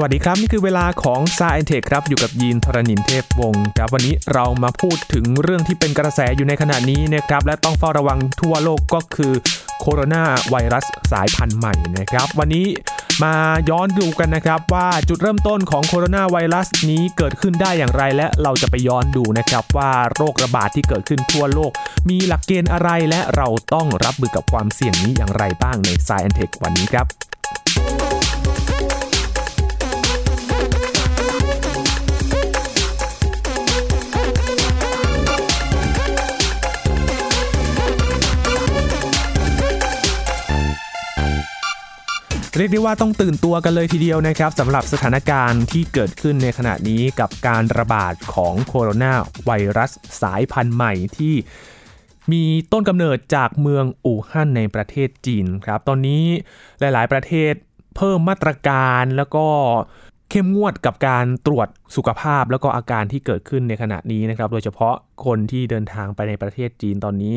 สวัสดีครับ นี่คือเวลาของ s า i e n t e c h ครับอยู่กับยีนทรณินเทพวงศ์ครับวันนี้เรามาพูดถึงเรื่องที่เป็นกระแสอยู่ในขณะนี้นะครับและต้องเฝ้าระวังทั่วโลกก็คือโคโรนาไวรัสสายพันธุ์ใหม่นะครับวันนี้มาย้อนดูกันนะครับว่าจุดเริ่มต้นของโคโรนาไวรัสนี้เกิดขึ้นได้อย่างไรและเราจะไปย้อนดูนะครับว่าโรคระบาดที่เกิดขึ้นทั่วโลก มีหลักเกณฑ์อะไรและเราต้องรับมือกับความเสี่ยงนี้อย่างไรบ้างใน s า i e n t e c h วันนี้ครับ เรียกได้ว่าต้องตื่นตัวกันเลยทีเดียวนะครับสำหรับสถานการณ์ที่เกิดขึ้นในขณะนี้กับการระบาดของโคโรนาไวรัสสายพันธุ์ใหม่ที่มีต้นกำเนิดจากเมืองอู่ฮั่นในประเทศจีนครับ ตอนนี้หลาย ๆ ประเทศเพิ่มมาตรการแล้วก็เข้มงวดกับการตรวจสุขภาพแล้วก็อาการที่เกิดขึ้นในขณะนี้นะครับ โดยเฉพาะคนที่เดินทางไปในประเทศจีนตอนนี้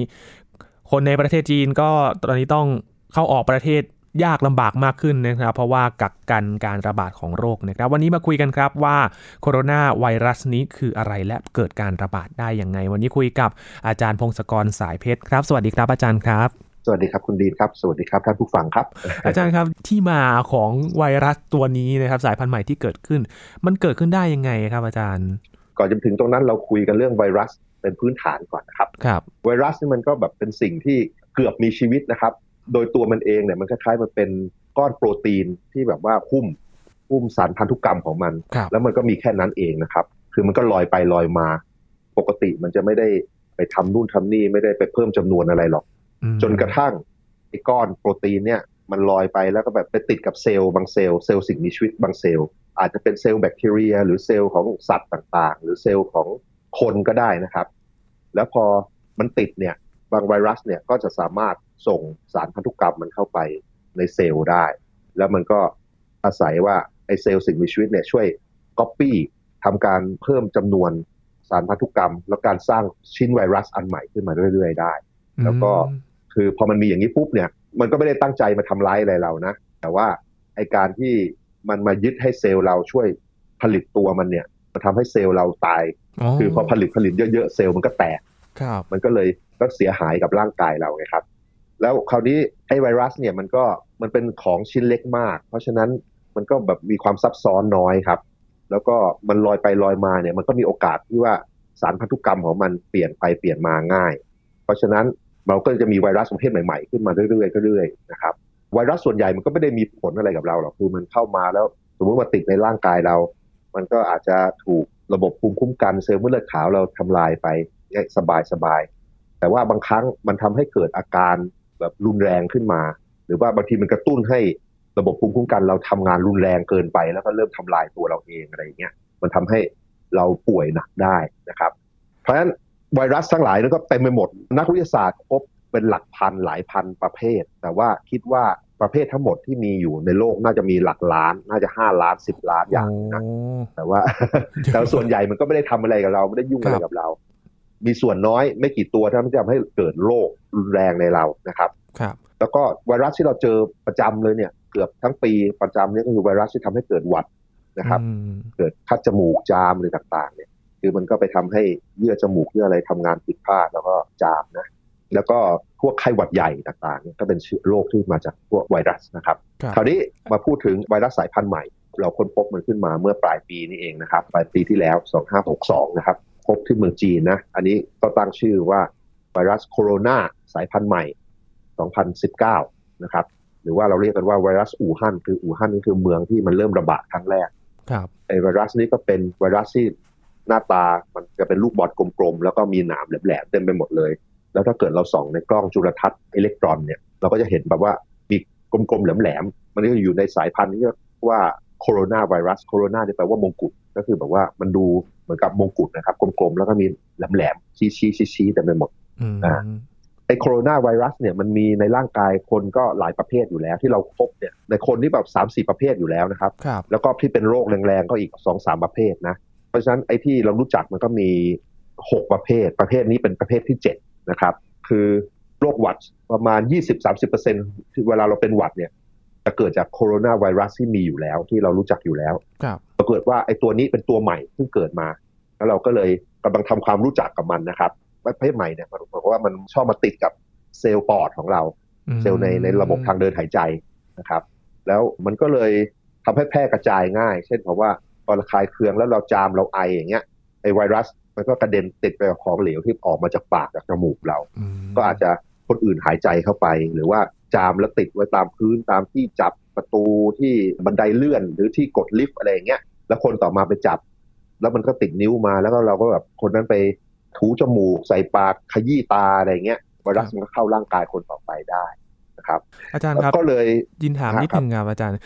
คนในประเทศจีนก็ตอนนี้ต้องเข้าออกประเทศ ยากลำบากมากขึ้นนะครับเพราะว่ากักกันการระบาดของโรคนะครับวันนี้มาคุยกันครับว่าโคโรนาไวรัสนี้คืออะไรและเกิดการระบาดได้อย่างไง วันนี้คุยกับอาจารย์พงศกรสายเพชรครับ สวัสดีครับอาจารย์ครับสวัสดีครับคุณดีนครับสวัสดีครับท่านผู้ฟังครับ อาจารย์ครับที่มาของไวรัสตัวนี้นะครับสายพันธุ์ใหม่ที่เกิดขึ้น มันเกิดขึ้นได้ยังไงครับอาจารย์ ก่อนจะถึงตรงนั้นเราคุยกันเรื่องไวรัสเป็นพื้นฐานก่อนนะครับครับ ไวรัสนี่มันก็แบบเป็นสิ่งที่เกือบมีชีวิตนะครับ โดยตัวมันเองเนี่ยมันคล้ายๆมันเป็นก้อนโปรตีนที่แบบว่าหุ้มหุ้มสารพันธุกรรมของมันครับแล้วมันก็มีแค่นั้นเองนะครับ คือมันก็ลอยไปลอยมา ปกติมันจะไม่ได้ไปทำนู่นทำนี่ไม่ได้ไปเพิ่มจำนวนอะไรหรอกอืมจนกระทั่งไอ้ก้อนโปรตีนเนี่ยมันลอยไปแล้วก็แบบไปติดกับเซลล์บางเซลล์เซลล์สิ่งมีชีวิตบางเซลล์อาจจะเป็นเซลล์แบคทีเรีย หรือเซลล์ของสัตว์ต่างๆ หรือเซลล์ของคนก็ได้นะครับ แล้วพอมันติดเนี่ยบางไวรัสเนี่ยก็จะสามารถ ส่งสารพันธุกรรมมันเข้าไปในเซลล์ได้ แล้วมันก็อาศัยว่าไอเซลล์สิ่งมีชีวิตเนี่ยช่วยก๊อปปี้ทำการเพิ่มจำนวนสารพันธุกรรม แล้วการสร้างชิ้นไวรัสอันใหม่ขึ้นมาเรื่อยๆได้ แล้วก็คือพอมันมีอย่างนี้ปุ๊บเนี่ย มันก็ไม่ได้ตั้งใจมาทำร้ายอะไรเรานะ แต่ว่าไอการที่มันมายึดให้เซลล์เราช่วยผลิตตัวมันเนี่ยมันทำให้เซลล์เราตาย คือพอผลิตผลิตเยอะๆเซลล์มันก็แตกครับมันก็เลยก็เสียหายกับร่างกายเราไงครับ แล้วคราวนี้ไอ้ไวรัสเนี่ยมันก็มันเป็นของชิ้นเล็กมาก เพราะฉะนั้นมันก็แบบมีความซับซ้อนน้อยครับ แล้วก็มันลอยไปลอยมาเนี่ยมันก็มีโอกาสที่ว่าสารพันธุกรรมของมันเปลี่ยนไปเปลี่ยนมาง่าย เพราะฉะนั้นเราก็จะมีไวรัสประเภทใหม่ๆ ขึ้นมาเรื่อยๆเรื่อยๆนะครับไวรัสส่วนใหญ่มันก็ไม่ได้มีผลอะไรกับเราหรอกคือมันเข้ามาแล้วสมมติว่าติดในร่างกายเรา มันก็อาจจะถูกระบบภูมิคุ้มกันเซลล์เม็ดเลือดขาวเราทำลายไปสบายสบายๆแต่ว่าบางครั้งมันทำให้เกิดอาการ แบบรุนแรงขึ้นมา หรือว่าบางทีมันกระตุ้นให้ระบบภูมิคุ้มกันเราทำงานรุนแรงเกินไป แล้วก็เริ่มทำลายตัวเราเองอะไรอย่างเงี้ยมันทำให้เราป่วยหนักได้นะครับ เพราะฉะนั้นไวรัสทั้งหลายนั้นก็เต็มไปหมด นักวิทยาศาสตร์พบเป็นหลักพันหลายพันประเภท แต่ว่าคิดว่าประเภททั้งหมดที่มีอยู่ในโลกน่าจะมีหลักล้าน น่าจะห้าล้านสิบล้านอย่างนะโแต่ว่าแต่ส่วนใหญ่มันก็ไม่ได้ทำอะไรกับเราไม่ได้ยุ่งอะไรกับเรา มีส่วนน้อยไม่กี่ตัวที่มันจะทำให้เกิดโรครุนแรงในเรานะครับครับ แล้วก็ไวรัสที่เราเจอประจำเลยเนี่ย เกือบทั้งปีประจำเนี่ยก็คือไวรัสที่ทำให้เกิดหวัดนะครับอืมเกิดคัดจมูกจามอะไรต่างๆ เนี่ย คือมันก็ไปทำให้เยื่อจมูกเยื่ออะไรทำงานผิดพลาดแล้วก็จามนะแล้วก็พวกไข้หวัดใหญ่ต่างๆเนี่ยก็เป็นเชื้อโรคที่มาจากพวกไวรัสนะครับครับ คราวนี้มาพูดถึงไวรัสสายพันธุ์ใหม่ เราค้นพบมันขึ้นมาเมื่อปลายปีนี้เองนะครับ ปลายปีที่แล้ว 2562 นะครับพ บที่เมืองจีนนะ อันนี้ก็ตั้งชื่อว่าไวรัสโคโรนาสายพันธุ์ใหม่ 2019 นะครับ หรือว่าเราเรียกกันว่าไวรัสอู่ฮั่นคืออู่ฮั่นนี่คือเมืองที่มันเริ่มระบาดครั้งแรก ครับไอไวรัสนี้ก็เป็นไวรัสที่หน้าตามันจะเป็นลูกบอลกลมๆ แล้วก็มีหนามแหลมๆเต็มไปหมดเลย แล้วถ้าเกิดเราส่องในกล้องจุลทรรศน์อิเล็กตรอนเนี่ยเราก็จะเห็นแบบว่ามีกลมๆแหลมๆมันก็อยู่ในสายพันธุ์ที่เรียกว่าโคโรนาไวรัสโคโรนานี่แปลว่ามงกุฎก็คือแบบว่ามันดูเห มือนกับมงกุฎนะครับกลมๆแล้วก็มีแหลมๆชี้ๆๆๆเต็มไปหมดอืมอ่าไอโคโรนาไวรัสเนี่ยมันมีในร่างกายคนก็หลายประเภทอยู่แล้ว ที่เราพบเนี่ยในคนที่แบบสามสี่ประเภทอยู่แล้วนะครับครับแล้วก็ที่เป็นโรคแรงๆก็อีกสองสามประเภทนะ เพราะฉะนั้นไอ้ที่เรารู้จักมันก็มีหกประเภท ประเภทนี้เป็นประเภทที่เจ็ดนะครับ คือโรคหวัดประมาณ 20-30%ที่เวลาเราเป็นหวัดเนี่ย จะเกิดจากโคโรนาไวรัสที่มีอยู่แล้วที่เรารู้จักอยู่แล้วครับปรากฏว่าไอ้ตัวนี้เป็นตัวใหม่เพิ่งเกิดมา แล้วเราก็เลยกำลังทำความรู้จักกับมันนะครับประเภทใหม่เนี่ยมันบอกว่ามันชอบมาติดกับเซลล์ปอดของเราอืมเซลล์ในในระบบทางเดินหายใจนะครับ แล้วมันก็เลยทำให้แพร่กระจายง่าย เช่นเพราะว่าพอระคายเคืองแล้วเราจามเราไออย่างเงี้ยไอไวรัสมันก็กระเด็นติดไปกับของเหลวที่ออกมาจากปากจากจมูกเราอืมก็อาจจะ คนอื่นหายใจเข้าไป หรือว่าจามแล้วติดไว้ตามพื้นตามที่จับประตูที่บันไดเลื่อนหรือที่กดลิฟต์อะไรอย่างเงี้ยแล้วคนต่อมาไปจับ แล้วมันก็ติดนิ้วมาแล้วก็เราก็แบบคนนั้นไปถูจมูกใส่ปากขยี้ตาอะไรอย่างเงี้ยไวรัสมันก็เข้าร่างกายคนต่อไปได้นะครับ อาจารย์ครับก็เลยยินถามครับนิดนึงครับอาจารย์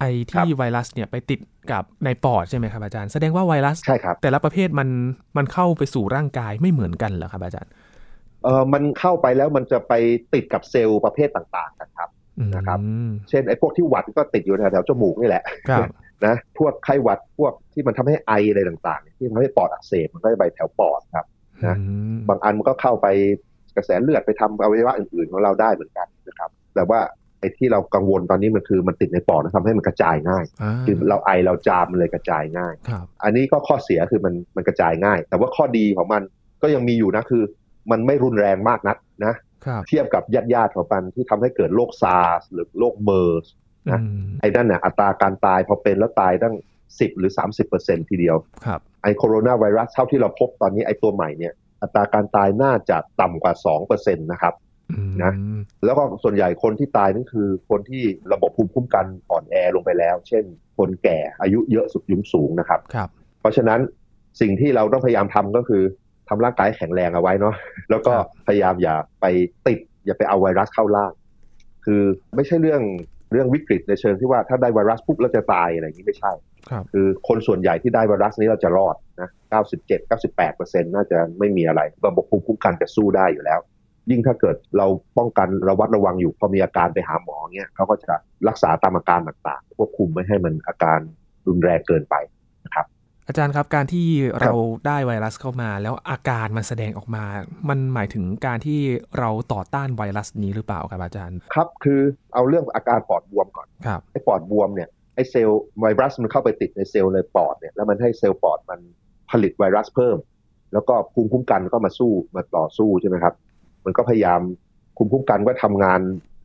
ไอครัที่บไวรัสเนี่ยไปติดกับในปอดใช่ไหมครับอาจารย์ แสดงว่าไวรัสใช่ครับแต่ละประเภทมันมันเข้าไปสู่ร่างกายไม่เหมือนกันเหรอครับอาจารย์ เออมันเข้าไปแล้วมันจะไปติดกับเซลล์ประเภทต่างๆกันครับนะครับอืมเช่นไอ้พวกที่หวัดก็ติดอยู่แถวๆจมูกนี่แหละครับนะพวกไข้หวัดพวกที่มันทำให้ไออะไรต่างๆ ที่ทำให้ปอดอักเสบมันก็จะไปแถวปอดครับนะอืมบางอันมันก็เข้าไปกระแสเลือดไปทำอวัยวะอื่นๆของเราได้เหมือนกันนะครับ แต่ว่าไอ้ที่เรากังวลตอนนี้มันคือมันติดในปอดแล้วทำให้มันกระจายง่ายอ่าคือเราไอเราจามมันเลยกระจายง่ายครับอันนี้ก็ข้อเสียคือมันมันกระจายง่าย แต่ว่าข้อดีของมันก็ยังมีอยู่นะคือ มันไม่รุนแรงมากนักนะครับเทียบกับญาติญาติๆของมันที่ทำให้เกิดโรคซาร์สหรือโรคเมอร์สนะอืมไอ้นั่นน่ะอัตราการตายพอเป็นแล้วตายตั้ง10หรือ30%ทีเดียวครับไอ้โคโรนาไวรัสเท่าที่เราพบตอนนี้ไอ้ตัวใหม่เนี่ยอัตราการตายน่าจะต่ำกว่า2%นะครับอืมนะแล้วก็ส่วนใหญ่คนที่ตายนั่นคือ คนที่ระบบภูมิคุ้มกันอ่อนแอลงไปแล้ว เช่น คนแก่อายุเยอะสุดยุงสูงนะครับครับ เพราะฉะนั้นสิ่งที่เราต้องพยายามทำก็คือ ทำร่างกายให้แข็งแรงเอาไว้เนาะแล้วก็ครับพยายามอย่าไปติด อย่าไปเอาไวรัสเข้าร่าง คือไม่ใช่เรื่องเรื่องวิกฤตในเชิงที่ว่าถ้าได้ไวรัสปุ๊บเราจะตายอะไรอย่างนี้ไม่ใช่ครับคือคนส่วนใหญ่ที่ได้ไวรัสนี้เราจะรอดนะ97 98เปอร์เซ็นต์น่าจะไม่มีอะไร ระบบภูมิคุ้มกันจะสู้ได้อยู่แล้ว ยิ่งถ้าเกิดเราป้องกันระวัดระวังอยู่พอมีอาการไปหาหมอเงี้ยเขาก็จะรักษาตามอาการต่างๆควบคุมไม่ให้มันอาการรุนแรงเกินไป อาจารย์ครับการที่เราได้ไวรัสเข้ามา แล้วอาการมันแสดงออกมา มันหมายถึงการที่เราต่อต้านไวรัสนี้หรือเปล่าครับอาจารย์ ครับคือเอาเรื่องอาการปอดบวมก่อนครับไอ้ปอดบวมเนี่ยไอ้เซลล์ไวรัสมันเข้าไปติดในเซลล์ในปอดเนี่ยแล้วมันให้เซลล์ปอดมันผลิตไวรัสเพิ่ม แล้วก็ภูมิคุ้มกันก็มาสู้มาต่อสู้ใช่ไหมครับ มันก็พยายามภูมิคุ้มกันก็ทำงาน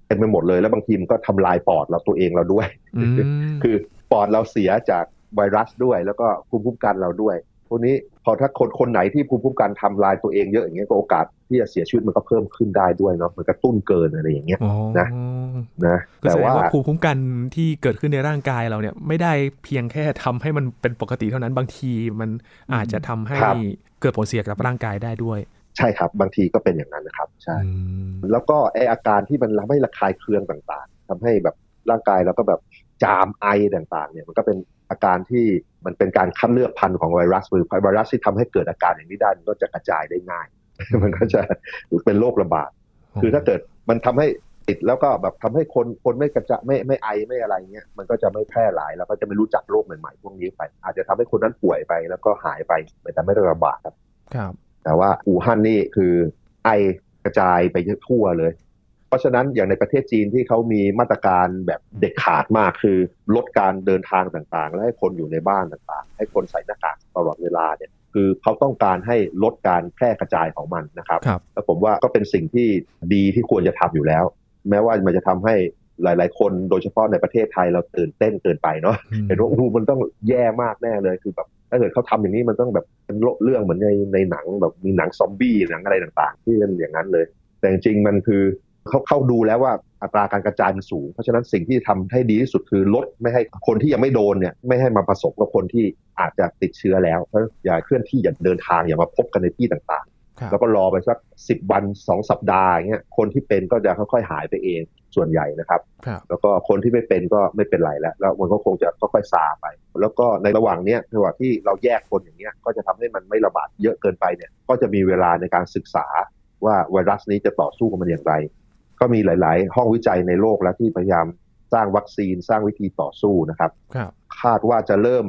เต็มไปหมดเลย แล้วบางทีมันก็ทำลายปอดเราตัวเองเราด้วยอืมคือปอดเราเสียจาก ไวรัสด้วย แล้วก็ภูมิคุ้มกันเราด้วยพวกนี้พอถ้าคนคนไหนที่ภูมิคุ้มกันทำลายตัวเองเยอะอย่างเงี้ยก็โอกาสที่จะเสียชีวิตมันก็เพิ่มขึ้นได้ด้วยเนาะมันกระตุ้นเกินอะไรอย่างเงี้ยอ๋อนะนะก็แต่แสดงว่าว่าภูมิคุ้มกันที่เกิดขึ้นในร่างกายเราเนี่ยไม่ได้เพียงแค่ทำให้มันเป็นปกติเท่านั้นบางทีมันอาจจะทำให้ครับเกิดผลเสียกับร่างกายได้ด้วย ใช่ครับบางทีก็เป็นอย่างนั้นนะครับใช่อืมแล้วก็ไออาการที่มันทำให้ระคายเคืองต่างๆทำให้แบบร่างกายเราก็แบบจามไอต่างๆ เนี่ยมันก็เป็น อาการที่มันเป็นการคัดเลือกพันธุ์ของไวรัสหรือไวรัสที่ทำให้เกิดอาการอย่างนี้ได้มันก็จะกระจายได้ง่าย มันก็จะเป็นโรคระบาด คือถ้าเกิดมันทำให้ติดแล้วก็แบบทำให้คนคนไม่กระจะไม่ไม่ไอไม่อะไรเงี้ยมันก็จะไม่แพร่หลายแล้วก็จะไม่รู้จักโรคใหม่ๆพวกนี้ไป อาจจะทำให้คนนั้นป่วยไปแล้วก็หายไปแต่ไม่ได้ระบาดครับ ครับ แต่ว่าอู่ฮั่นนี่คือไอกระจายไปทั่วเลย เพราะฉะนั้นอย่างในประเทศจีนที่เขามีมาตรการแบบเด็ดขาดมากคือ ลดการเดินทางต่างๆ และให้คนอยู่ในบ้านต่างๆ ให้คนใส่หน้ากากตลอดเวลาเนี่ยคือเขาต้องการให้ลดการแพร่กระจายของมันนะครับครับแล้วผมว่าก็เป็นสิ่งที่ดีที่ควรจะทำอยู่แล้ว แม้ว่ามันจะทำให้หลาย ๆ คนโดยเฉพาะในประเทศไทยเราตื่นเต้นเกินไปเนาะอืมเห็นว่าโอ้โหมันต้องแย่มากแน่เลยคือแบบถ้าเกิดเขาทำอย่างนี้มันต้องแบบเป็นเรื่องเหมือนในในหนังแบบมีหนังซอมบี้หนังอะไรต่าง ๆ ที่เป็นอย่างนั้นเลย แต่จริงๆมันคือ เขาเข้าดูแล้วว่าอัตราการกระจายมันสูง เพราะฉะนั้นสิ่งที่ทำให้ดีที่สุดคือลดไม่ให้คนที่ยังไม่โดนเนี่ยไม่ให้มาผสมกับคนที่อาจจะติดเชื้อแล้วเพราะอย่าเคลื่อนที่อย่าเดินทางอย่ามาพบกันในที่ต่างๆครับแล้วก็รอไปสักสิบวันสองสัปดาห์อย่างเงี้ยคนที่เป็นก็จะค่อยๆหายไปเองส่วนใหญ่นะครับครับ แล้วก็คนที่ไม่เป็นก็ไม่เป็นไรแล้ว แล้วมันก็คงจะค่อยๆซาไป แล้วก็ในระหว่างเนี้ยระหว่างที่เราแยกคนอย่างเงี้ยก็จะทำให้มันไม่ระบาดเยอะเกินไปเนี่ยก็จะมีเวลาในการศึกษาว่าไวรัสนี้จะต่อสู้กับมันอย่างไร ก็มีหลาย ๆ ห้องวิจัยในโลกแล้วที่พยายามสร้างวัคซีนสร้างวิธีต่อสู้นะครับครับคาดว่าจะเริ่ม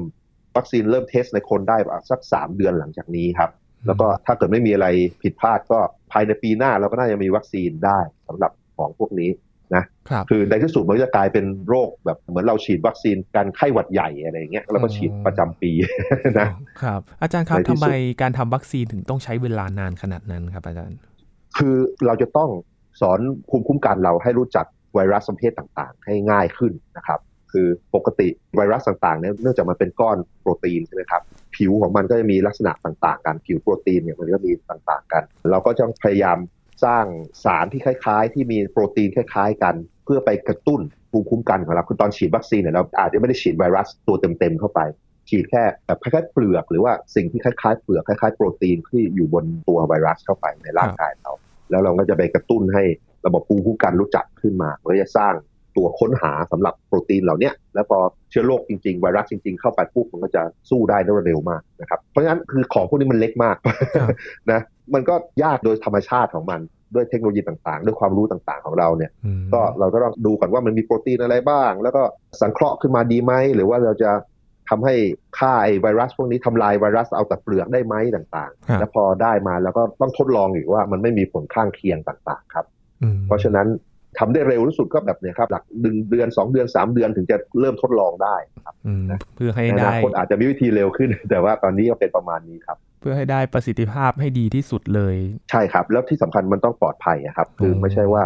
วัคซีนเริ่มเทสในคนได้ประมาณสักสามเดือนหลังจากนี้ครับ แล้วก็ถ้าเกิดไม่มีอะไรผิดพลาดก็ภายในปีหน้าเราก็น่าจะมีวัคซีนได้สำหรับของพวกนี้นะครับคือในที่สุดมันจะกลายเป็นโรคแบบเหมือนเราฉีดวัคซีนการไข้หวัดใหญ่อะไรอย่างเงี้ยแล้วก็ฉีดประจำปีนะครับอาจารย์ครับในที่ทำสุดไมการทำวัคซีนถึงต้องใช้เวลานานขนาดนั้นครับอาจารย์ คือเราจะต้อง สอนภูมิคุ้มกันเราให้รู้จักไวรัสประเภทต่างๆ ให้ง่ายขึ้นนะครับ คือปกติไวรัสต่างๆเนี่ยเนื่องจากมันเป็นก้อนโปรตีนใช่ไหมครับผิวของมันก็จะมีลักษณะต่างๆ กันผิวโปรตีนเนี่ยมันก็มีต่างๆกัน เราก็จะพยายามสร้างสารที่คล้ายๆ ที่มีโปรตีนคล้ายๆ กัน เพื่อไปกระตุ้นภูมิคุ้มกันของเราคือตอนฉีดวัคซีนเนี่ยเราอาจจะไม่ได้ฉีดไวรัสตัวเต็มๆเข้าไปฉีดแค่แบบคล้ายๆเปลือกหรือว่าสิ่งที่คล้ายๆเปลือกคล้ายๆโปรตีนที่อยู่บนตัวไวรัสเข้าไปในร่างกายเรา แล้วเราก็จะไปกระตุ้นให้ระบบภูมิคุ้มกันรู้จักขึ้นมาเพื่อจะสร้างตัวค้นหาสำหรับโปรตีนเหล่าเนี้ยแล้วพอเชื้อโรคจริงๆ ไวรัสจริงๆ เข้าไปปุ๊บมันก็จะสู้ได้ได้เร็วมากนะครับเพราะฉะนั้นคือของพวกนี้มันเล็กมากครับนะมันก็ยากโดยธรรมชาติของมันด้วยเทคโนโลยีต่างๆ ด้วยความรู้ต่างๆของเราเนี่ยอืมก็เราก็ต้องดูก่อนว่ามันมีโปรตีนอะไรบ้าง แล้วก็สังเคราะห์ขึ้นมาดีไหม หรือว่าเราจะ ทำให้ฆ่าไอ้ไวรัสพวกนี้ทำลายไวรัสเอาแต่เปลือกได้ไหมต่างครับๆแล้วพอได้มาแล้วก็ต้องทดลองอีกว่ามันไม่มีผลข้างเคียงต่างๆครับอืมเพราะฉะนั้นทำได้เร็วที่สุดก็แบบเนี้ยครับหลักหนึ่งเดือนสองเดือนสามเดือนถึงจะเริ่มทดลองได้ครับอืมเพื่อให้ในอได้นาคตอาจจะมีวิธีเร็วขึ้น แต่ว่าตอนนี้ก็เป็นประมาณนี้ครับ เพื่อให้ได้ประสิทธิภาพให้ดีที่สุดเลย ใช่ครับ แล้วที่สำคัญมันต้องปลอดภัยอะครับ คืออมไม่ใช่ว่า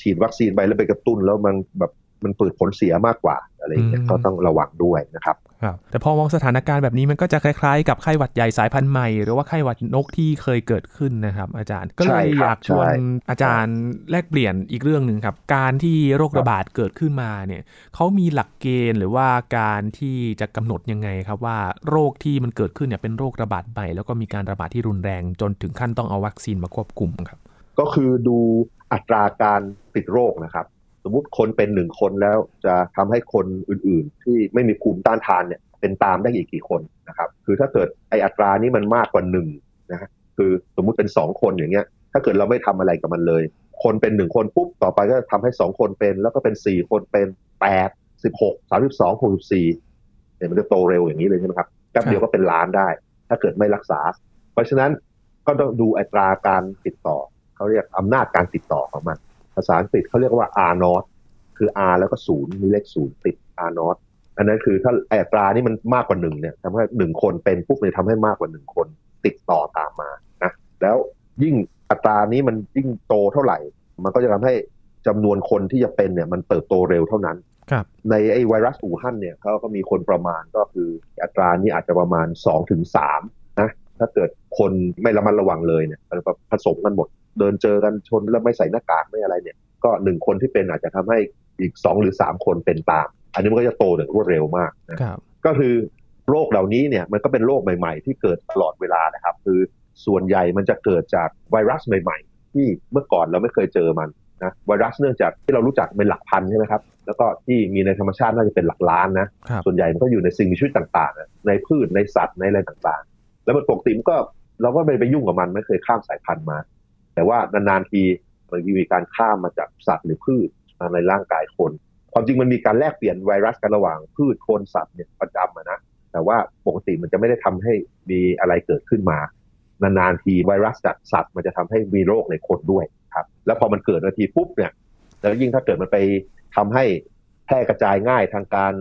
ฉีดวัคซีนไปแล้วไปกระตุ้นแล้วมันแบบ มันเปิดผลเสียมากกว่าอะไรอย่างเงี้ยก็ต้องระวังด้วยนะครับครับแต่พอมองสถานการณ์แบบนี้มันก็จะคล้ายๆ กับไข้หวัดใหญ่สายพันธุ์ใหม่ หรือว่าไข้หวัดนกที่เคยเกิดขึ้นนะครับ อาจารย์ก็เลใช่ยครับอยากชวนใช่อาจารย์แลกเปลี่ยนอีกเรื่องหนึ่งครับ การที่โรคระบาดเกิดขึ้นมาเนี่ยเขามีหลักเกณฑ์หรือว่าการที่จะกำหนดยังไงครับว่าโรคที่มันเกิดขึ้นเนี่ยเป็นโรคระบาดใหม่แล้วก็มีการระบาดที่รุนแรง จนถึงขั้นต้องเอาวัคซีนมาควบคุมครับ ก็คือดูอัตราการติดโรคนะครับ สมมุติคนเป็นหนึ่งคนแล้วจะทำให้คนอื่นๆ ที่ไม่มีภูมิต้านทานเนี่ยเป็นตามได้อีกกี่คนนะครับ คือถ้าเกิดไออัตรานี้มันมากกว่าหนึ่งนะฮะคือสมมุติเป็นสองคนอย่างเงี้ย ถ้าเกิดเราไม่ทำอะไรกับมันเลย คนเป็นหนึ่งคนปุ๊บต่อไปก็ทำให้สองคนเป็น แล้วก็เป็นสี่คนเป็นแปดสิบหกสามสิบสองหกสิบสี่เนี่ยมันจะโตเร็วอย่างนี้เลยใช่ไหมครับแป๊บเดียวก็เป็นล้านได้ ถ้าเกิดไม่รักษา เพราะฉะนั้นก็ต้องดูอัตราการติดต่อเขาเรียกอำนาจการติดต่อของมัน ภาษาอังกฤษเขาเรียกว่า R not คือ R แล้วก็ศูนย์มีเลขศูนย์ติด R not อันนั้นคือถ้าอัตรานี่มันมากกว่าหนึ่งเนี่ยทำให้หนึ่งคนเป็นปุ๊บเนี่ยทำให้มากกว่าหนึ่งคนติดต่อตามมานะแล้วยิ่งอัตรานี้มันยิ่งโตเท่าไหร่ มันก็จะทำให้จำนวนคนที่จะเป็นเนี่ยมันเติบโตเร็วเท่านั้นครับในไอ้ไวรัสอู่ฮั่นเนี่ยเขาก็มีคนประมาณก็คืออัตรานี้อาจจะประมาณ2-3ถึง3นะถ้าเกิดคนไม่ระมัดระวังเลยเนี่ยมันผสมกันหมด เดินเจอกันชนแล้วไม่ใส่หน้ากากไม่อะไรเนี่ย ก็หนึ่งคนที่เป็นอาจจะทำให้อีกสองหรือสามคนเป็นตาม อันนี้มันก็จะโตอย่างรวดเร็วมากนะครับก็คือโรคเหล่านี้เนี่ยมันก็เป็นโรคใหม่ ๆ ที่เกิดตลอดเวลานะครับ คือส่วนใหญ่มันจะเกิดจากไวรัสใหม่ ๆ ที่เมื่อก่อนเราไม่เคยเจอมันนะไวรัสเนื่องจากที่เรารู้จักเป็นหลักพันใช่ไหมครับ แล้วก็ที่มีในธรรมชาติน่าจะเป็นหลักล้านนะครับส่วนใหญ่มันก็อยู่ในสิ่งมีชีวิตต่างๆนะในพืชในสัตว์ในอะไรต่างๆ แล้วมันปกติมันก็เราก็ไม่ไปยุ่งกับมันไม่เคยข้ามสายพันธุ์มา แต่ว่านานๆทีมันมีการข้ามมาจากสัตว์หรือพืชมาในร่างกายคน ความจริงมันมีการแลกเปลี่ยนไวรัสกันระหว่างพืชคนสัตว์เนี่ยประจำะนะแต่ว่าปกติมันจะไม่ได้ทำให้มีอะไรเกิดขึ้นมานานๆทีไวรัสจากสัตว์มันจะทำให้มีโรคในคนด้วยครับ แล้วพอมันเกิดนาทีปุ๊บเนี่ยแล้วยิ่งถ้าเกิดมันไปทำให้แพร่กระจายง่ายทางการ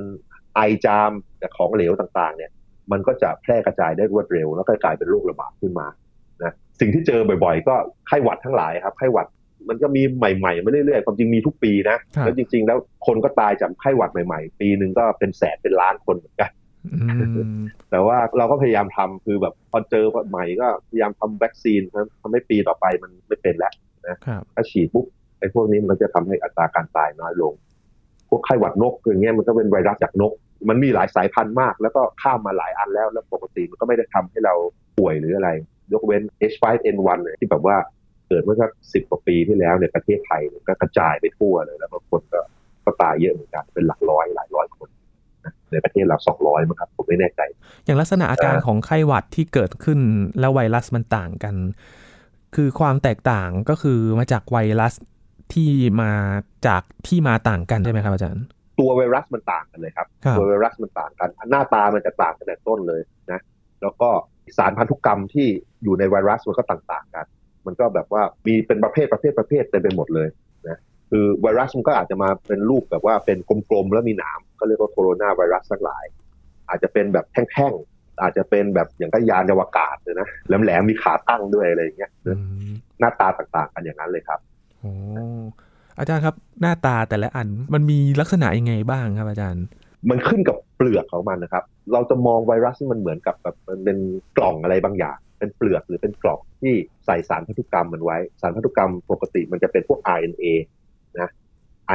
ไอจามจากของเหลวต่างๆ เนี่ย มันก็จะแพร่กระจายได้รวดเร็ว แล้วก็กลายเป็นโรคระบาดขึ้นมา สิ่งที่เจอบ่อยๆ ก็ไข้หวัดทั้งหลายครับไข้หวัดมันก็มีใหม่ๆมาเรื่อยๆ ความจริงมีทุกปีนะครับแล้วจริง ๆ แล้วคนก็ตายจากไข้หวัดใหม่ๆ ปีหนึ่งก็เป็นแสนเป็นล้านคนเหมือนกันอืมแต่ว่าเราก็พยายามทำคือแบบพอเจอใหม่ก็พยายามทำวัคซีนนะทำให้ปีต่อไปมันไม่เป็นแล้วครับถ้าฉีดปุ๊บไอ้พวกนี้มันจะทำให้อัตราการตายน้อยลง พวกไข้หวัดนกอย่างเงี้ยมันก็เป็นไวรัสจากนก มันมีหลายสายพันธุ์มาก แล้วก็ข้ามมาหลายอันแล้วแล้วปกติมันก็ไม่ได้ทำให้เราป่วยหรืออะไร ยกเว้น H5N1 เนี่ยที่แบบว่าเกิดเมื่อสักสิบกว่าปีที่แล้วในประเทศไทยเนี่ยก็กระจายไปทั่วเลย แล้วบางคนก็ก็ตายเยอะเหมือนกันเป็นหลักร้อยหลายร้อยคนนะในประเทศเราสองร้อยมั้งครับ ผมไม่แน่ใจ อย่างลักษณะอาการเอ่อของไข้หวัดที่เกิดขึ้นแล้วไวรัสมันต่างกัน คือความแตกต่างก็คือมาจากไวรัสที่มาจากที่มาต่างกันใช่ไหมครับอาจารย์ ตัวไวรัสมันต่างกันเลยครับครับตัวไวรัสมันต่างกัน หน้าตามันจะต่างกันแต่ต้นเลยนะ แล้วก็สารพันธุกรรมที่ อยู่ในไวรัสมันก็ต่างๆกัน มันก็แบบว่ามีเป็นประเภทประเภทประเภทเต็มไปหมดเลยนะคือไวรัสมันก็อาจจะมาเป็นรูปแบบว่าเป็นกลมๆแล้วมีหนามก็เรียกว่าโคโรนาไวรัสทั้งหลาย อาจจะเป็นแบบแท่งๆอาจจะเป็นแบบอย่างก็ยานอวกาศเลยนะแหลมๆมีขาตั้งด้วยอะไรอย่างเงี้ยอืมหน้าตาต่างๆกันอย่างนั้นเลยครับโอ้อาจารย์ครับหน้าตาแต่ละอันมันมีลักษณะยังไงบ้างครับอาจารย์ มันขึ้นกับเปลือกของมันนะครับ เราจะมองไวรัสที่มันเหมือนกับแบบมันเป็นกล่องอะไรบางอย่าง เป็นเปลือกหรือเป็นกล่องที่ใส่สารพันธุกรรมมันไว้ สารพันธุกรรมปกติมันจะเป็นพวก RNA นะ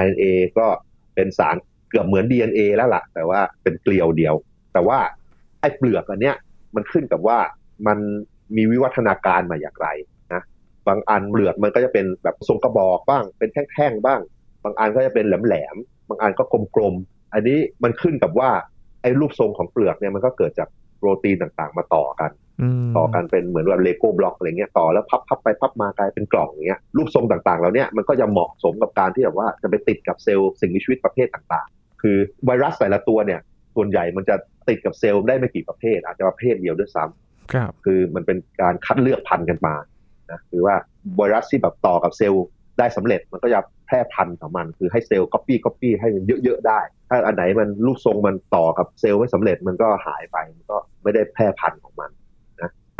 RNA ก็เป็นสารเกือบเหมือน DNA แล้วล่ะ แต่ว่าเป็นเกลียวเดียว แต่ว่าไอ้เปลือกอันเนี้ยมันขึ้นกับว่ามันมีวิวัฒนาการมาอย่างไรนะบางอันเปลือกมันก็จะเป็นแบบทรงกระบอกบ้าง เป็นแท่งๆบ้าง บางอันก็จะเป็นแหลมๆบางอันก็กลมๆอันนี้มันขึ้นกับว่าไอ้รูปทรงของเปลือกเนี่ยมันก็เกิดจากโปรตีนต่างๆ มาต่อกัน ต่อกันเป็นเหมือนแบบ Lego block อะไรเงี้ยต่อแล้วพับพับไปพับมากลายเป็นกล่องอย่างเงี้ยรูปทรงต่างๆแล้วเนี่ยมันก็จะเหมาะสมกับการที่แบบว่าจะไปติดกับเซลล์สิ่งมีชีวิตประเภทต่างๆ คือไวรัสแต่ละตัวเนี่ยส่วนใหญ่มันจะติดกับเซลล์ได้ไม่กี่ประเภท อาจจะประเภทเดียวด้วยซ้ำครับคือมันเป็นการคัดเลือกพันธุ์กันมานะคือว่าไวรัสที่แบบต่อกับเซลล์ได้สำเร็จมันก็จะแพร่พันธุ์ของมัน คือให้เซลล์ก๊อปปี้ก๊อปปี้ให้มันเยอะๆได้ ถ้าอันไหนมันรูปทรงมันต่อกับเซลล์ไม่สำเร็จมันก็หายไปมันก็ไม่ได้แพร่พันธุ์ของมันนะ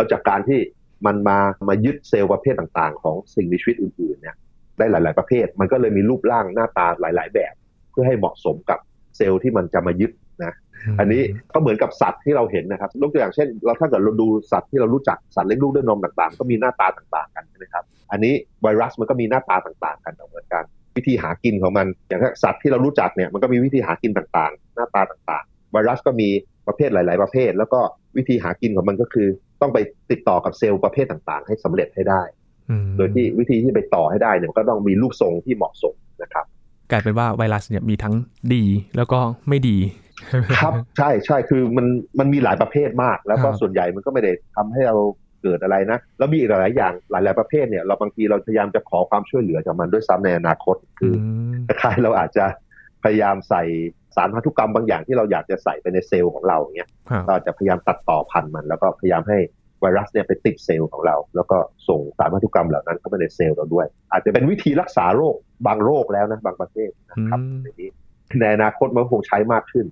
แล้วจากการที่มันมามายึดเซลล์ประเภทต่างๆ ของสิ่งมีชีวิตอื่นๆเนี่ยได้หลาย ๆประเภท มันก็เลยมีรูปร่างหน้าตาหลาย ๆ แบบ เพื่อให้เหมาะสมกับเซลล์ที่มันจะมายึดนะอันนี้ก็เหมือนกับสัตว์ที่เราเห็นนะครับยกตัวอย่างเช่น เราถ้าเกิดเราดูสัตว์ที่เรารู้จักสัตว์เลี้ยงลูกด้วยนมต่างๆ ก็มีหน้าตาต่างๆ กันใช่ไหมครับอันนี้ไวรัสมันก็มีหน้าตาต่างๆ กันเหมือนกัน วิธีหากินของมัน อย่างถ้าสัตว์ที่เรารู้จักเนี่ยมันก็มีวิธีหากินต่างๆ หน้าตาต่างๆ ไวรัสก็มีประเภทหลาย ๆ ประเภท แล้วก็วิธีหากินของมันก็คือ ต้องไปติดต่อกับเซลล์ประเภทต่างๆ ให้สำเร็จให้ได้อืมโดยที่วิธีที่ไปต่อให้ได้เนี่ยมันก็ต้องมีรูปทรงที่เหมาะสมนะครับ กลายเป็นว่าไวรัสเนี่ยมีทั้งดีแล้วก็ไม่ดี ครับใช่ใช่คือมันมันมีหลายประเภทมาก แล้วก็ครับส่วนใหญ่มันก็ไม่ได้ทำให้เราเกิดอะไรนะ แล้วมีอีกหลายๆอย่างหลาย ๆประเภทเนี่ยเราบางทีเราพยายามจะขอความช่วยเหลือจากมันด้วยซ้ำในอนาคตคือมคล้ายๆเราอาจจะพยายามใส่ สารพันธุกรรมบางอย่างที่เราอยากจะใส่ไปในเซลล์ของเราอย่างเงี้ยครับเราจะพยายามตัดต่อพันธุ์มัน แล้วก็พยายามให้ไวรัสเนี่ยไปติดเซลล์ของเรา แล้วก็ส่งสารพันธุกรรมเหล่านั้นเข้าไปในเซลล์เราด้วย อาจจะเป็นวิธีรักษาโรคบางโรคแล้วนะบางประเภทนะครับอืมในนี้ในอนาคตมันคงใช้มากขึ้น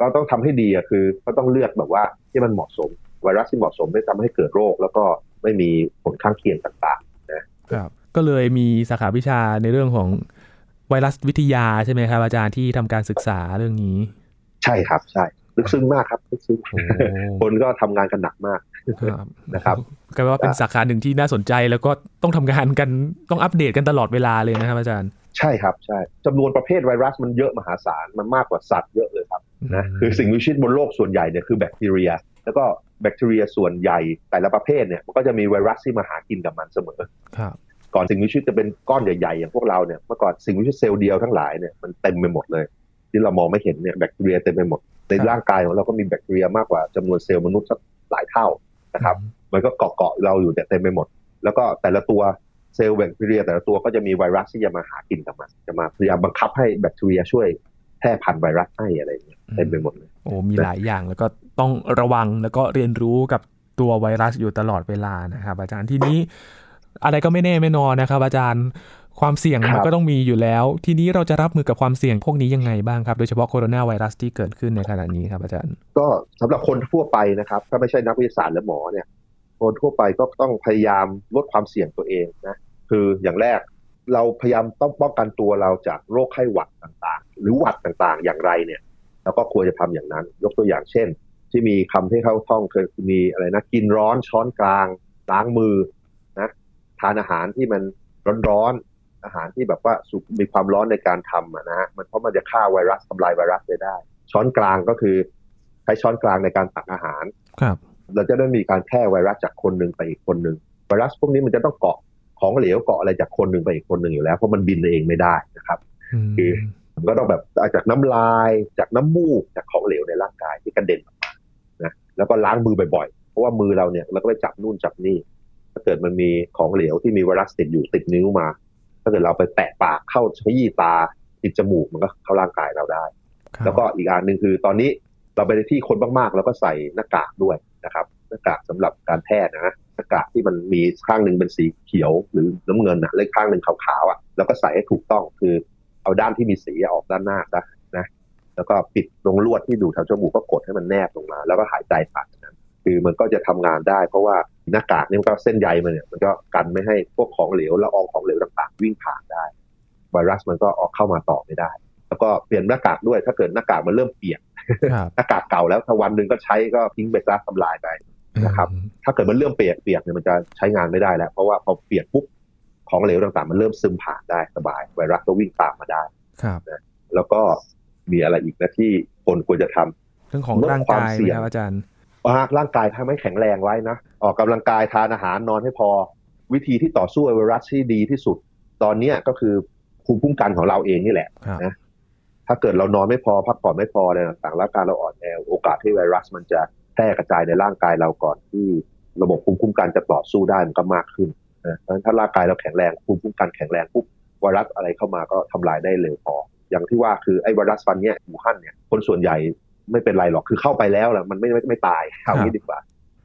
ก็ต้องทำให้ดีอะคือ ก็ต้องเลือกแบบว่าที่มันเหมาะสม ไวรัสที่เหมาะสมไม่ทำให้เกิดโรค แล้วก็ไม่มีผลข้างเคียงต่างครับก็เลยมีสาขาวิชาในเรื่องของ ไวรัสวิทยาใช่ไหมครับอาจารย์ที่ทำการศึกษาเรื่องนี้ๆใช่ครับใช่ลึกซึ้งมากครับลึกซึ้งโอ้คนก็ทำงานกันหนักมากครับนะครับก็แปลว่าเป็นสาขาหนึ่งที่น่าสนใจแล้วก็ต้องทำงานกันต้องอัปเดตกันตลอดเวลาเลยนะครับ อาจารย์ ใช่ครับใช่จำนวนประเภทไวรัสมันเยอะมหาศาลมันมากกว่าสัตว์เยอะเลยครับนะคือสิ่งมีชีวิตบนโลกส่วนใหญ่เนี่ยคือแบคทีเรีย แล้วก็แบคทีเรียส่วนใหญ่แต่ละประเภทเนี่ยมันก็จะมีไวรัสที่มาหากินกับมันเสมอครับ ก่อนสิ่งมีชีวิตจะเป็นก้อนใหญ่ๆ อย่างพวกเราเนี่ยเมื่อก่อนสิ่งมีชีวิตเซลล์เดียวทั้งหลายเนี่ยมันเต็มไปหมดเลย ที่เรามองไม่เห็นเนี่ยแบคทีเรียเต็มไปหมด ในร่างกายของเราก็มีแบคทีเรียมากกว่าจำนวนเซลล์มนุษย์สักหลายเท่านะครับมันก็เกาะเกาะๆเราอยู่เนี่ยเต็มไปหมด แล้วก็แต่ละตัวเซลล์แบคทีเรีย แต่ละตัวก็จะมีไวรัสที่จะมาหากินกับมันจะมาพยายามบังคับให้แบคทีเรียช่วยแพร่พันธุ์ไวรัสให้อะไรอย่างเงี้ยเต็มไปหมดเลยโอ้มีหลายอย่างแล้วก็ต้องระวังแล้วก็เรียนรู้กับตัวไวรัสอยู่ตลอดเวลานะครับอาจารย์ทีนี้ อะไรก็ไม่แน่ไม่นอนนะครับ อาจารย์ความเสี่ยงครับมันก็ต้องมีอยู่แล้ว ทีนี้เราจะรับมือกับความเสี่ยงพวกนี้ยังไงบ้างครับโดยเฉพาะโคโรนาไวรัสที่เกิดขึ้นในขณะนี้ครับอาจารย์ ก็สำหรับคนทั่วไปนะครับ ถ้าไม่ใช่นักวิทยาศาสตร์หรือหมอเนี่ยคนทั่วไปก็ต้องพยายามลดความเสี่ยงตัวเองนะคืออย่างแรกเราพยายามต้องป้องกันตัวเราจากโรคไข้หวัดต่างๆ หรือหวัดต่างๆ อย่างไรเนี่ยเราก็ควรจะทำอย่างนั้น ยกตัวอย่างเช่น ที่มีคำที่เข้าท่องเคยมีอะไรนะกินร้อนช้อนกลางล้างมือนะ ทานอาหารที่มันร้อนๆอาหารที่แบบว่าสุกมีความร้อนในการทำอะนะฮะมันเพราะมันจะฆ่าไวรัสทำลายไวรัสไปได้ ช้อนกลางก็คือใช้ช้อนกลางในการตักอาหารครับเราจะได้มีการแพร่ไวรัสจากคนหนึ่งไปอีกคนหนึ่งไวรัสพวกนี้มันจะต้องเกาะของเหลวเกาะอะไรจากคนหนึ่งไปอีกคนหนึ่งอยู่แล้วเพราะมันบินเองไม่ได้นะครับ คือมันก็ต้องแบบจากน้ำลายจากน้ำมูกจากของเหลวในร่างกายที่กระเด็นออกมานะแล้วก็ล้างมือบ่อยๆ เพราะว่ามือเราเนี่ยเราก็ไปจับนู่นจับนี่ถ้า เกิดมันมีของเหลวที่มีไวรัสติดอยู่ติดนิ้วมา ถ้าเกิดเราไปแตะปากเข้าขยี้ตาติดจมูกมันก็เข้าร่างกายเราได้ครับแล้วก็อีกอันหนึ่งคือตอนนี้เราไปในที่คนมากๆเราก็ใส่หน้ากากด้วยนะครับหน้ากากสำหรับการแพทย์นะหน้ากากที่มันมีข้างหนึ่งเป็นสีเขียวหรือน้ำเงินนะแล้วข้างหนึ่งขาวๆอะแล้วก็ใส่ให้ถูกต้องคือเอาด้านที่มีสีออกด้านหน้าซะนะแล้วก็ปิดตรงลวดที่ดูแถวจมูกก็กดให้มันแนบลงมา แล้วก็หายใจผ่านนั้นคือมันก็จะทำงานได้ เพราะว่า หน้ากากนี่มันก็เส้นใยมันเนี่ยมันก็กันไม่ให้พวกของเหลวละอองของเหลวต่างๆ วิ่งผ่านได้ ไวรัสมันก็ออกเข้ามาต่อไม่ได้ แล้วก็เปลี่ยนหน้ากากด้วยถ้าเกิดหน้ากากมันเริ่มเปียกครับหน้ากากเก่าแล้วถ้าวันหนึ่งก็ใช้ก็ทิ้งไปซะทำลายไปนะครับถ้าเกิดมันเริ่มเปียกเปียกเนี่ยมันจะใช้งานไม่ได้แล้ว เพราะว่าพอเปียกปุ๊บของเหลวต่างๆ มันเริ่มซึมผ่านได้สบาย ไวรัสก็วิ่งตามมาได้ครับแล้วก็มีอะไรอีกนะที่คนควรจะทำเรื่องของลดร่างความกายเสี่ไหมยงครับอาจารย์ว่า ร่างกายทำให้แข็งแรงไว้นะ ออกกำลังกายทานอาหารนอนให้พอ วิธีที่ต่อสู้ไวรัสที่ดีที่สุด ตอนเนี้ยก็คือภูมิคุ้มกันของเราเองนี่แหละครับนะถ้าเกิดเรานอนไม่พอพักผ่อนไม่พออะไรต่างๆร่างกายเราอ่อนแอโอกาสที่ไวรัสมันจะแพร่กระจายในร่างกายเราก่อนที่ระบบภูมิคุ้มกันจะต่อสู้ได้มันก็มากขึ้นนะเพราะฉะนั้นถ้าร่างกายเราแข็งแรงภูมิคุ้มกันแข็งแรงปุ๊บไวรัสอะไรเข้ามาก็ทำลายได้เร็วพอ อย่างที่ว่าคือไอ้ไวรัสฟันเนี้ยอู่ฮั่นเนี่ยคนส่วนใหญ่ ไม่เป็นไรหรอกคือเข้าไปแล้วแหละมันไม่ไม่ไม่ตายเอางี้ดีกว่า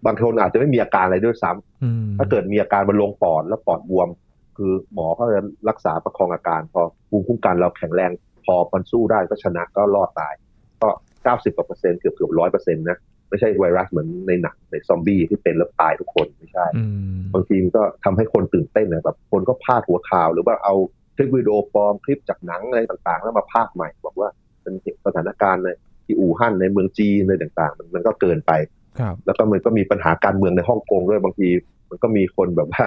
บางคนอาจจะไม่มีอาการอะไรด้วยซ้ำอืมถ้าเกิดมีอาการมันลงปอดแล้วปอดบวม คือหมอเขาจะรักษาประคองอาการ พอภูมิคุ้มกันเราแข็งแรงพอมันสู้ได้ก็ชนะก็รอดตาย ก็90กว่าเปอร์เซ็นต์เกือบเกือบร้อยเปอร์เซ็นต์นะไม่ใช่ไวรัสเหมือนในหนังในซอมบี้ที่เป็นแล้วตายทุกคนไม่ใช่อืมบางทีมันก็ทำให้คนตื่นเต้นนะแบบคนก็พาดหัวข่าว หรือว่าเอาคลิปวิดีโอปลอมคลิปจากหนังอะไรต่างๆ แล้วมาพากใหม่ บอกว่าเป็นสถานการณ์ใน ที่อู่ฮั่นในเมืองจีนอะไรต่างๆ มันมันก็เกินไปครับแล้วก็มันก็มีปัญหาการเมืองในฮ่องกงด้วยบางที มันก็มีคนแบบว่า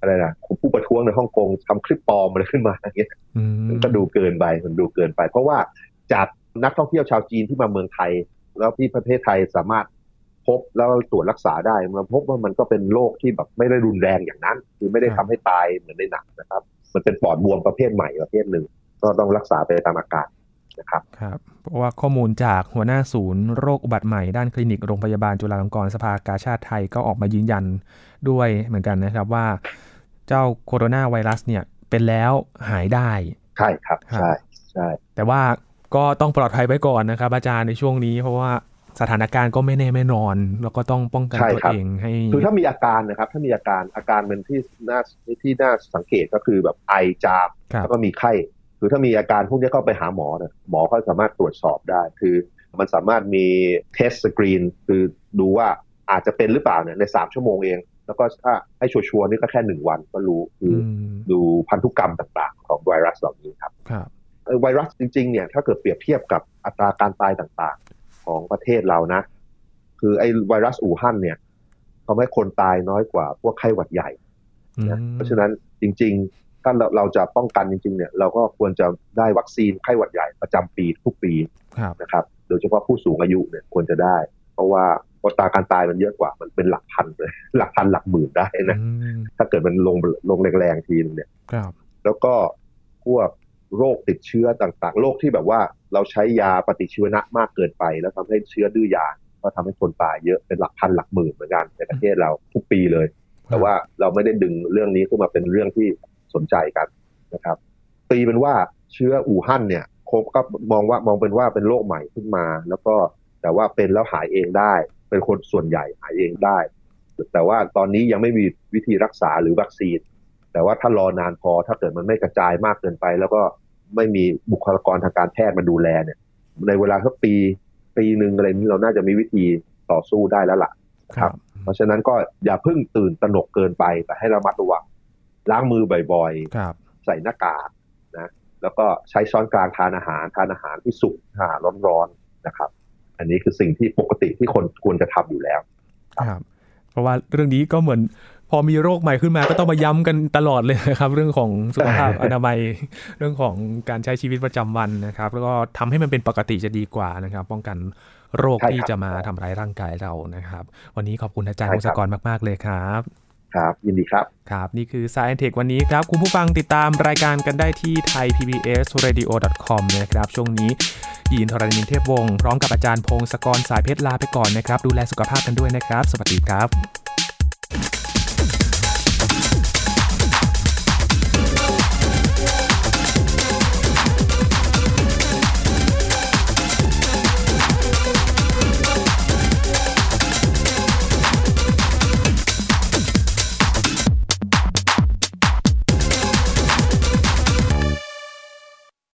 อะไรนะผู้ประท้วงในฮ่องกงทำคลิปปลอมอะไรขึ้นมาอย่างเงี้ยอืมมันก็ดูเกินไปมันดูเกินไป เพราะว่าจากนักท่องเที่ยวชาวจีนที่มาเมืองไทย แล้วที่ประเทศไทยสามารถพบแล้วตรวจรักษาได้มาพบว่ามันก็เป็นโรคที่แบบไม่ได้รุนแรงอย่างนั้น คือไม่ได้ทำให้ตายเหมือนในหนังนะครับ มันเป็นปอดบวมประเภทใหม่ประเภทหนึ่งก็ต้องรักษาไปตามอาการ นะครับครับเพราะว่าข้อมูลจากหัวหน้าศูนย์โรคอุบัติใหม่ด้านคลินิกโรงพยาบาลจุฬาลงกรณ์สภากาชาติไทยก็ออกมายืนยันด้วยเหมือนกันนะครับว่า เจ้าโคโรนาไวรัสเนี่ยเป็นแล้วหายได้ ใช่ครับครับใช่ใช่แต่ว่าก็ต้องปลอดภัยไว้ก่อนนะครับ อาจารย์ในช่วงนี้เพราะว่าสถานการณ์ก็ไม่แน่ไม่นอน แล้วก็ต้องป้องกันตัวเองให้คือถ้ามีอาการนะครับ ถ้ามีอาการอาการเป็นที่น่าที่น่าสังเกตก็คือแบบไอจามครับแล้วก็มีไข้ คือถ้ามีอาการพวกนี้ก็ไปหาหมอนะหมอเขาสามารถตรวจสอบได้ คือมันสามารถมีเทสสกรีนคือดูว่าอาจจะเป็นหรือเปล่าเนี่ยในสามชั่วโมงเอง แล้วก็ถ้าให้ชัวร์ๆนี่ก็แค่หนึ่งวันก็รู้คืออมดูพันธุกรรมต่างๆ ของไวรัสเหล่านี้ครับครับเอ่อไวรัสจริงๆเนี่ยถ้าเกิดเปรียบเทียบกับอัตราการตายต่างๆ ของประเทศเรานะ คือไอ้ไวรัสอู่ฮั่นเนี่ยทำให้คนตายน้อยกว่าพวกไข้หวัดใหญ่นะอืมเพราะฉะนั้นจริงๆ ถ้าเราเราจะป้องกันจริงๆเนี่ยเราก็ควรจะได้วัคซีนไข้หวัดใหญ่ประจำปีทุกปีครับนะครับ โดยเฉพาะผู้สูงอายุเนี่ยควรจะได้ เพราะว่าอัตราการตายมันเยอะกว่ามันเป็นหลักพันเลย หลักพันหลักหมื่นได้นะอืมถ้าเกิดมันลงลงแรงๆทีนึงเนี่ยครับแล้วก็พวกโรคติดเชื้อต่างๆ โรคที่แบบว่าเราใช้ยาปฏิชีวนะมากเกินไป แล้วทำให้เชื้อดื้อยา ก็ทำให้คนตายเยอะเป็นหลักพันหลักหมื่นเหมือนกันในประเทศเราทุกปีเลย แต่ว่าเราไม่ได้ดึงเรื่องนี้ขึ้นมาเป็นเรื่องที่ สนใจกันนะครับ ตีเป็นว่าเชื้ออู่ฮั่นเนี่ยคบก็มองว่ามองเป็นว่าเป็นโรคใหม่ขึ้นมา แล้วก็แต่ว่าเป็นแล้วหายเองได้ เป็นคนส่วนใหญ่หายเองได้ แต่ว่าตอนนี้ยังไม่มีวิธีรักษาหรือวัคซีน แต่ว่าถ้ารอนานพอถ้าเกิดมันไม่กระจายมากเกินไป แล้วก็ไม่มีบุคลากรทางการแพทย์มาดูแลเนี่ย ในเวลาสักปีปีหนึ่งอะไรนี้เราน่าจะมีวิธีต่อสู้ได้แล้วล่ะครับ เพราะฉะนั้นก็อย่าเพิ่งตื่นตระหนกเกินไปแต่ให้ระมัดระวัง ล้างมือบ่อยครับๆใส่หน้ากากนะ แล้วก็ใช้ช้อนกลางทานอาหารทานอาหารที่สุกทานอาหารร้อนๆนะครับ อันนี้คือสิ่งที่ปกติที่คนควรจะทำอยู่แล้วครับ เพราะว่าเรื่องนี้ก็เหมือนพอมีโรคใหม่ขึ้นมาก็ต้องมาย้ำกันตลอดเลยนะครับ เรื่องของสุขภาพอนามัยเรื่องของการใช้ชีวิตประจำวันนะครับ แล้วก็ทำให้มันเป็นปกติจะดีกว่านะครับ ป้องกันโรคใช่ครับที่จะมาทำร้ายร่างกายเรานะครับ วันนี้ขอบคุณอาจารย์ใช่พครับงศกรมาก ๆ เลยครับ ครับ ยินดีครับ ครับ นี่คือ Science Tech วันนี้ครับ คุณผู้ฟังติดตามรายการกันได้ที่ thaipbsradio.com นะครับ ช่วงนี้ยีนทรณินเทพวงศ์พร้อมกับอาจารย์พงศกรสายเพชรลาไปก่อนนะครับ ดูแลสุขภาพกันด้วยนะครับ สวัสดีครับ